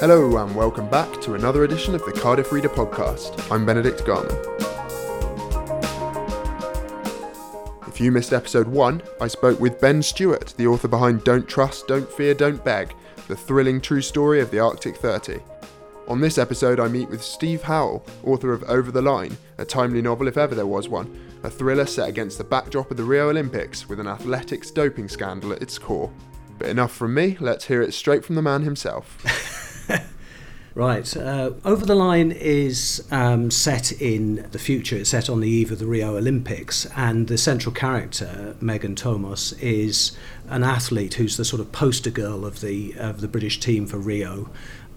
Hello, and welcome back to another edition of the Cardiff Reader podcast. I'm Benedict Garman. If you missed episode 1, I spoke with Ben Stewart, the author behind Don't Trust, Don't Fear, Don't Beg, the thrilling true story of the Arctic 30. On this episode, I meet with Steve Howell, author of Over the Line, a timely novel if ever there was one, a thriller set against the backdrop of the Rio Olympics with an athletics doping scandal at its core. But enough from me, let's hear it straight from the man himself. Right. Uh, Over the Line is um, set in the future. It's set on the eve of the Rio Olympics, and the central character, Megan Thomas, is an athlete who's the sort of poster girl of the of the British team for Rio,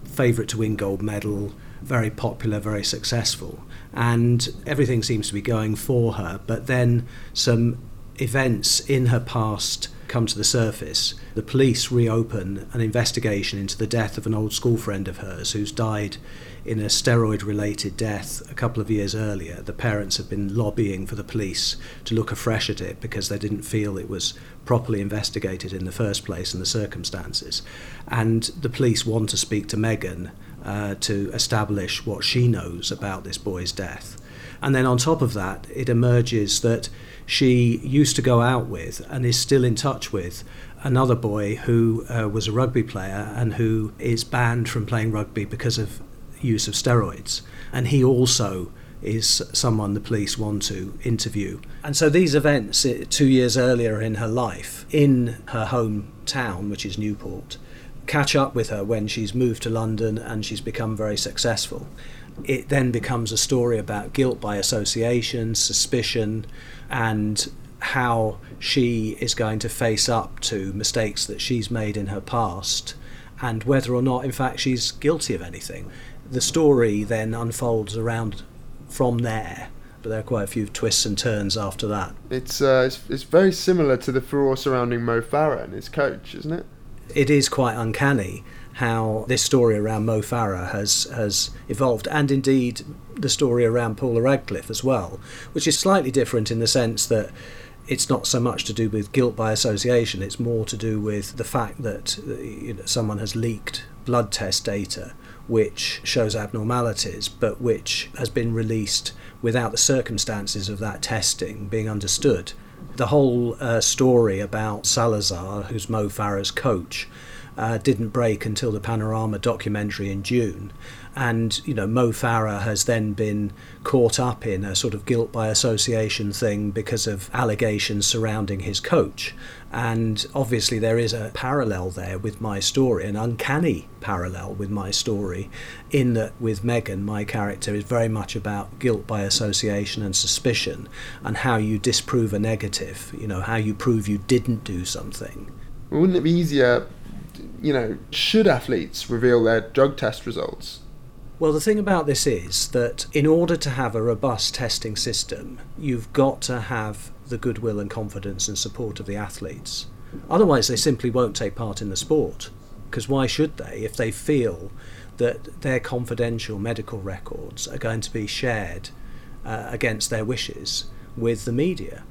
favourite to win gold medal, very popular, very successful, and everything seems to be going for her. But then some events in her past come to the surface. The police reopen an investigation into the death of an old school friend of hers who's died in a steroid related death a couple of years earlier. The parents have been lobbying for the police to look afresh at it because they didn't feel it was properly investigated in the first place and the circumstances. And the police want to speak to Megan uh, to establish what she knows about this boy's death. And then on top of that, it emerges that she used to go out with and is still in touch with another boy who uh, was a rugby player and who is banned from playing rugby because of use of steroids. And he also is someone the police want to interview. And so these events, two years earlier in her life, in her hometown, which is Newport, catch up with her when she's moved to London and she's become very successful. It then becomes a story about guilt by association, suspicion, and how she is going to face up to mistakes that she's made in her past and whether or not, in fact, she's guilty of anything. The story then unfolds around from there, but there are quite a few twists and turns after that. It's, uh, it's, it's very similar to the furore surrounding Mo Farah and his coach, isn't it? It is quite uncanny how this story around Mo Farah has has evolved, and indeed the story around Paula Radcliffe as well, which is slightly different in the sense that it's not so much to do with guilt by association; it's more to do with the fact that you know, someone has leaked blood test data which shows abnormalities, but which has been released without the circumstances of that testing being understood. The whole uh, story about Salazar, who's Mo Farah's coach, uh, didn't break until the Panorama documentary in June. And, you know, Mo Farah has then been caught up in a sort of guilt by association thing because of allegations surrounding his coach. And obviously, there is a parallel there with my story, an uncanny parallel with my story, in that with Megan, my character is very much about guilt by association and suspicion, and how you disprove a negative, you know, how you prove you didn't do something. Wouldn't it be easier you know, should athletes reveal their drug test results? Well, the thing about this is that in order to have a robust testing system, you've got to have the goodwill and confidence and support of the athletes. Otherwise, they simply won't take part in the sport. Because why should they if they feel that their confidential medical records are going to be shared uh, against their wishes with the media?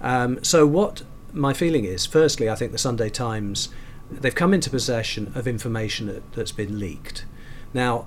Um, so, what my feeling is firstly, I think the Sunday Times they've come into possession of information that, that's been leaked. Now,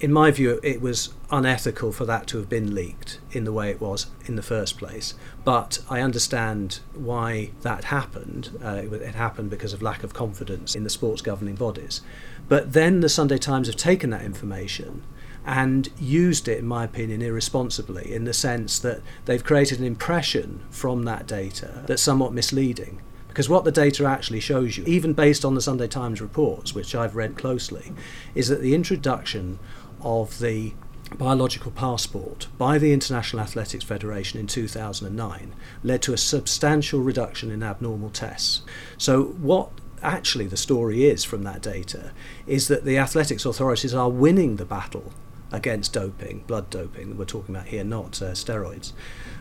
in my view, it was unethical for that to have been leaked in the way it was in the first place. But I understand why that happened. Uh, it, it, happened because of lack of confidence in the sports governing bodies. But then the Sunday Times have taken that information and used it, in my opinion, irresponsibly in the sense that they've created an impression from that data that's somewhat misleading. Because what the data actually shows you, even based on the Sunday Times reports, which I've read closely, is that the introduction of the biological passport by the International Athletics Federation in 2009 led to a substantial reduction in abnormal tests. So, what actually the story is from that data is that the athletics authorities are winning the battle against doping, blood doping, that we're talking about here, not uh, steroids.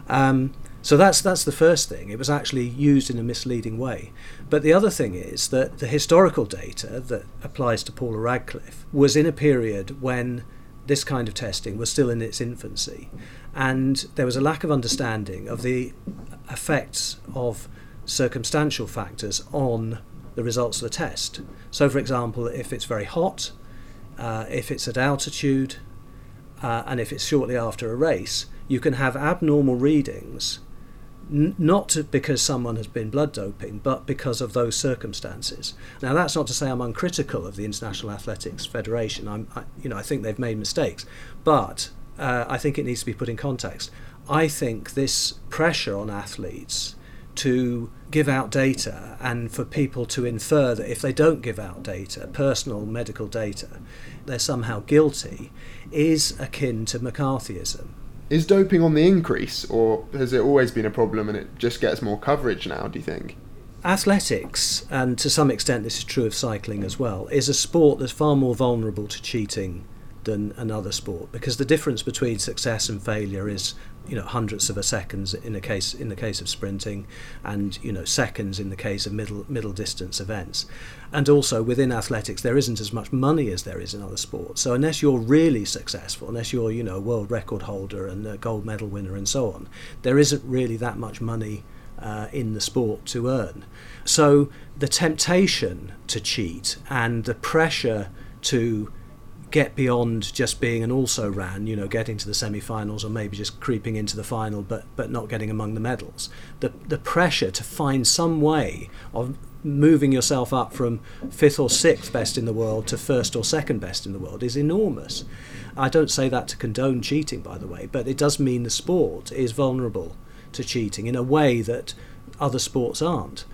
Um, so that's that's the first thing. It was actually used in a misleading way. But the other thing is that the historical data that applies to Paula Radcliffe was in a period when this kind of testing was still in its infancy, and there was a lack of understanding of the effects of circumstantial factors on the results of the test. So, for example, if it's very hot, uh, if it's at altitude, uh, and if it's shortly after a race, you can have abnormal readings, n- not because someone has been blood doping, but because of those circumstances. Now, that's not to say I'm uncritical of the International Athletics Federation. I'm, I, you know, I think they've made mistakes, but uh, I think it needs to be put in context. I think this pressure on athletes to give out data and for people to infer that if they don't give out data, personal medical data, they're somehow guilty, is akin to McCarthyism. Is doping on the increase, or has it always been a problem and it just gets more coverage now, do you think? Athletics, and to some extent this is true of cycling as well, is a sport that's far more vulnerable to cheating than another sport because the difference between success and failure is you know hundredths of a seconds in the case in the case of sprinting and you know seconds in the case of middle middle distance events. And also within athletics there isn't as much money as there is in other sports. So unless you're really successful unless you're you know a world record holder and a gold medal winner and so on there isn't really that much money uh, in the sport to earn. So the temptation to cheat and the pressure to get beyond just being an also ran, you know, getting to the semi-finals or maybe just creeping into the final, but but not getting among the medals. The the pressure to find some way of moving yourself up from fifth or sixth best in the world to first or second best in the world is enormous. I don't say that to condone cheating, by the way, but it does mean the sport is vulnerable to cheating in a way that other sports aren't.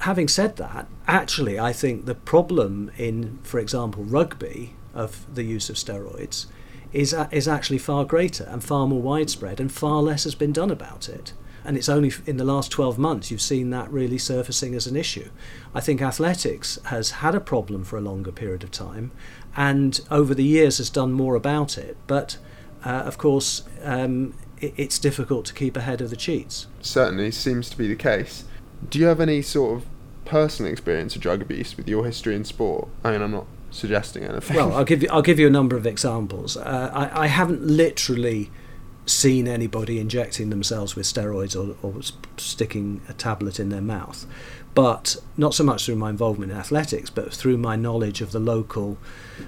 Having said that, actually, I think the problem in, for example, rugby of the use of steroids is, is actually far greater and far more widespread, and far less has been done about it. And it's only in the last 12 months you've seen that really surfacing as an issue. I think athletics has had a problem for a longer period of time, and over the years has done more about it. But uh, of course, um, it, it's difficult to keep ahead of the cheats. Certainly seems to be the case. Do you have any sort of personal experience of drug abuse with your history in sport? I mean, I'm not suggesting anything. Well, I'll give you I'll give you a number of examples. Uh, I, I haven't literally seen anybody injecting themselves with steroids or, or sticking a tablet in their mouth, but not so much through my involvement in athletics, but through my knowledge of the local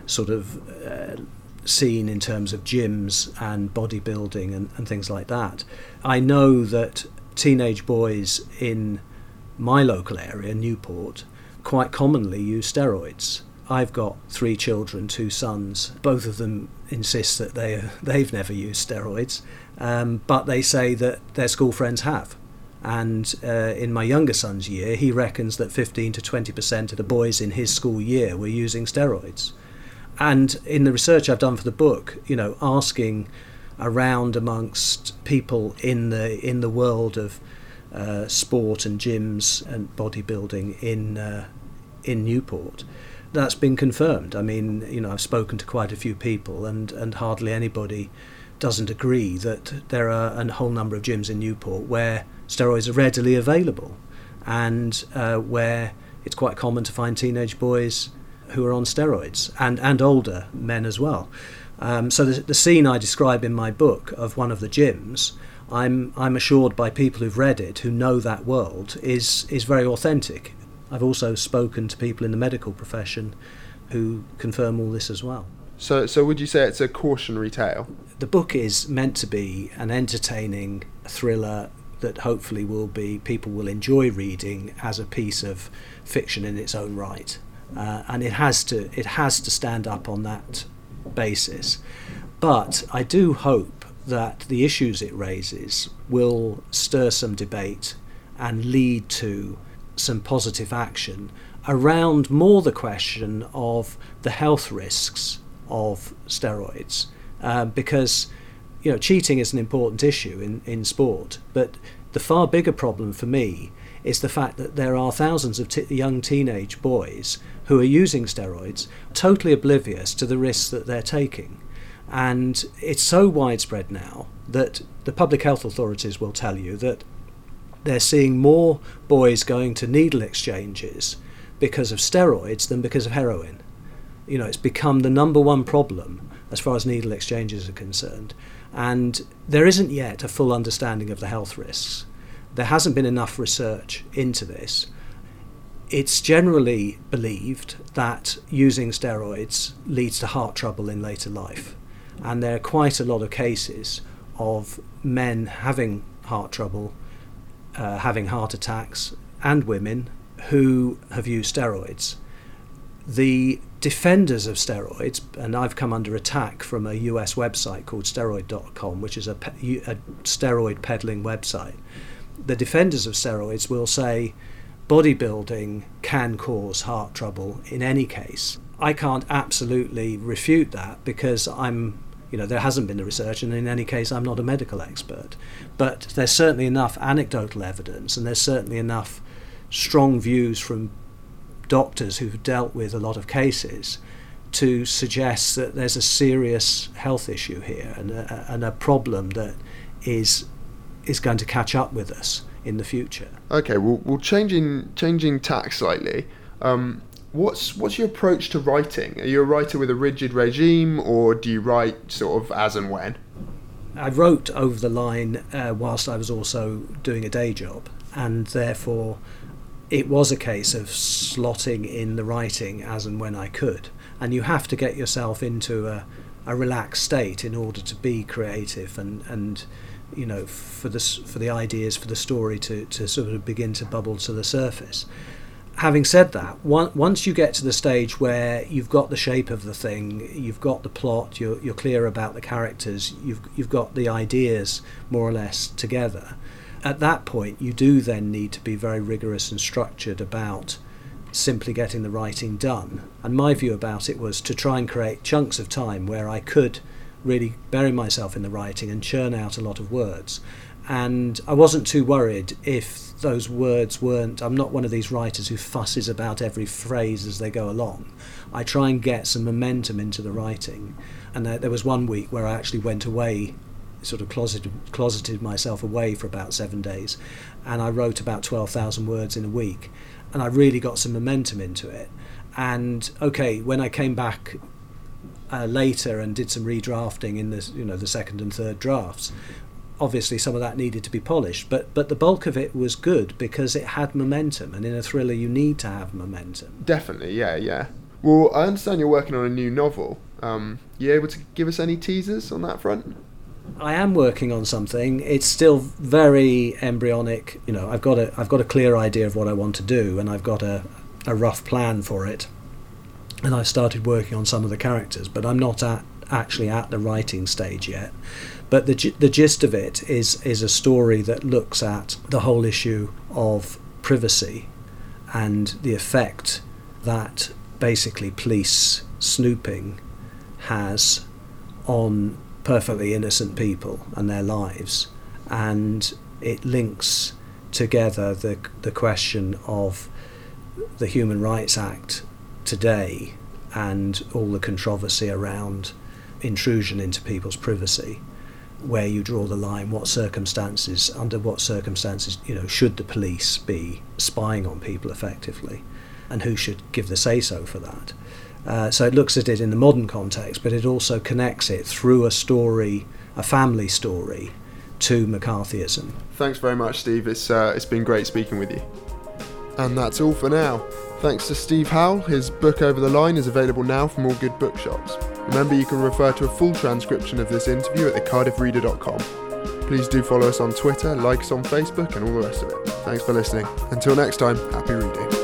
sort of uh, scene in terms of gyms and bodybuilding and, and things like that. I know that teenage boys in my local area, Newport, quite commonly use steroids. I've got three children, two sons. Both of them insist that they they've never used steroids, um, but they say that their school friends have. And uh, in my younger son's year, he reckons that 15 to 20 percent of the boys in his school year were using steroids. And in the research I've done for the book, you know, asking around amongst people in the in the world of uh, sport and gyms and bodybuilding in uh, in Newport, that's been confirmed. I mean, you know, I've spoken to quite a few people, and, and hardly anybody doesn't agree that there are a whole number of gyms in Newport where steroids are readily available, and uh, where it's quite common to find teenage boys who are on steroids, and, and older men as well. Um, so the, the scene I describe in my book of one of the gyms, I'm I'm assured by people who've read it, who know that world, is is very authentic. I've also spoken to people in the medical profession who confirm all this as well. So, so would you say it's a cautionary tale? The book is meant to be an entertaining thriller that hopefully will be people will enjoy reading as a piece of fiction in its own right, uh, and it has to it has to stand up on that basis. But I do hope that the issues it raises will stir some debate and lead to some positive action around more the question of the health risks of steroids, uh, because you know cheating is an important issue in, in sport, but the far bigger problem for me is the fact that there are thousands of t- young teenage boys who are using steroids, totally oblivious to the risks that they're taking. And it's so widespread now that the public health authorities will tell you that they're seeing more boys going to needle exchanges because of steroids than because of heroin. You know, it's become the number one problem as far as needle exchanges are concerned. And there isn't yet a full understanding of the health risks. There hasn't been enough research into this. it's generally believed that using steroids leads to heart trouble in later life. And there are quite a lot of cases of men having heart trouble, uh, having heart attacks, and women who have used steroids. The defenders of steroids, and I've come under attack from a US website called steroid.com, which is a, pe- a steroid peddling website. The defenders of steroids will say bodybuilding can cause heart trouble in any case. I can't absolutely refute that because I'm you know there hasn't been the research and in any case I'm not a medical expert but there's certainly enough anecdotal evidence and there's certainly enough strong views from doctors who've dealt with a lot of cases to suggest that there's a serious health issue here and a, and a problem that is is going to catch up with us in the future. Okay, well, well changing changing tack slightly. Um, what's what's your approach to writing? Are you a writer with a rigid regime, or do you write sort of as and when? I wrote over the line uh, whilst I was also doing a day job, and therefore it was a case of slotting in the writing as and when I could. And you have to get yourself into a, a relaxed state in order to be creative and, and you know for the for the ideas for the story to, to sort of begin to bubble to the surface. Having said that, one, once you get to the stage where you've got the shape of the thing, you've got the plot, you're, you're clear about the characters, you've you've got the ideas more or less together at that point, you do then need to be very rigorous and structured about simply getting the writing done. And my view about it was to try and create chunks of time where I could really bury myself in the writing and churn out a lot of words. And I wasn't too worried if those words weren't. I'm not one of these writers who fusses about every phrase as they go along. I try and get some momentum into the writing. And there was one week where I actually went away sort of closeted, closeted myself away for about seven days, and I wrote about twelve thousand words in a week, and I really got some momentum into it. And okay, when I came back uh, later and did some redrafting in the you know the second and third drafts, obviously some of that needed to be polished, but but the bulk of it was good because it had momentum, and in a thriller you need to have momentum. Definitely, yeah, yeah. Well, I understand you're working on a new novel. Um, you able to give us any teasers on that front? I am working on something. It's still very embryonic. You know, I've got a I've got a clear idea of what I want to do, and I've got a a rough plan for it. And I've started working on some of the characters, but I'm not at actually at the writing stage yet. But the the gist of it is is a story that looks at the whole issue of privacy and the effect that basically police snooping has on perfectly innocent people and their lives, and it links together the the question of the Human Rights Act today and all the controversy around intrusion into people's privacy where you draw the line what circumstances under what circumstances you know should the police be spying on people effectively and who should give the say so for that uh, so it looks at it in the modern context, but it also connects it through a story, a family story, to McCarthyism. Thanks very much, Steve. It's uh, it's been great speaking with you. And that's all for now. Thanks to Steve Howell. His book Over the Line is available now from all good bookshops. Remember, you can refer to a full transcription of this interview at thecardiffreader.com. Please do follow us on Twitter, like us on Facebook, and all the rest of it. Thanks for listening. Until next time, happy reading.